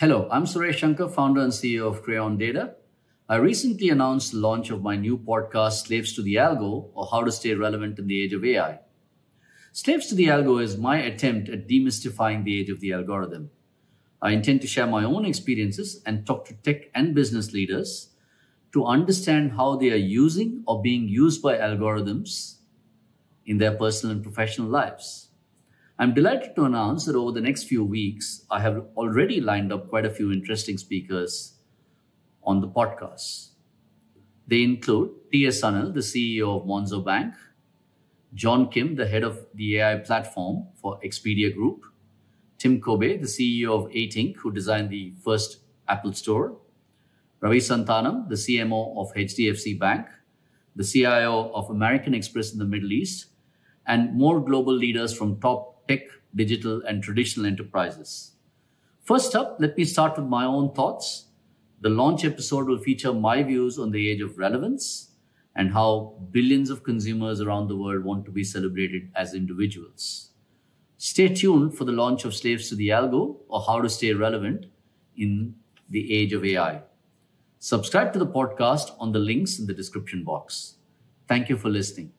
Hello, I'm Suresh Shankar, founder and CEO of Crayon Data. I recently announced the launch of my new podcast, Slaves to the Algo, or How to Stay Relevant in the Age of AI. Slaves to the Algo is my attempt at demystifying the age of the algorithm. I intend to share my own experiences and talk to tech and business leaders to understand how they are using or being used by algorithms in their personal and professional lives. I'm delighted to announce that over the next few weeks, I have already lined up quite a few interesting speakers on the podcast. They include T.S. Anil, the CEO of Monzo Bank, John Kim, the head of the AI platform for Expedia Group, Tim Kobe, the CEO of 8 Inc., who designed the first Apple Store, Ravi Santhanam, the CMO of HDFC Bank, the CIO of American Express in the Middle East, and more global leaders from top tech, digital, and traditional enterprises. First up, let me start with my own thoughts. The launch episode will feature my views on the age of relevance and how billions of consumers around the world want to be celebrated as individuals. Stay tuned for the launch of Slaves to the Algo or How to Stay Relevant in the Age of AI. Subscribe to the podcast on the links in the description box. Thank you for listening.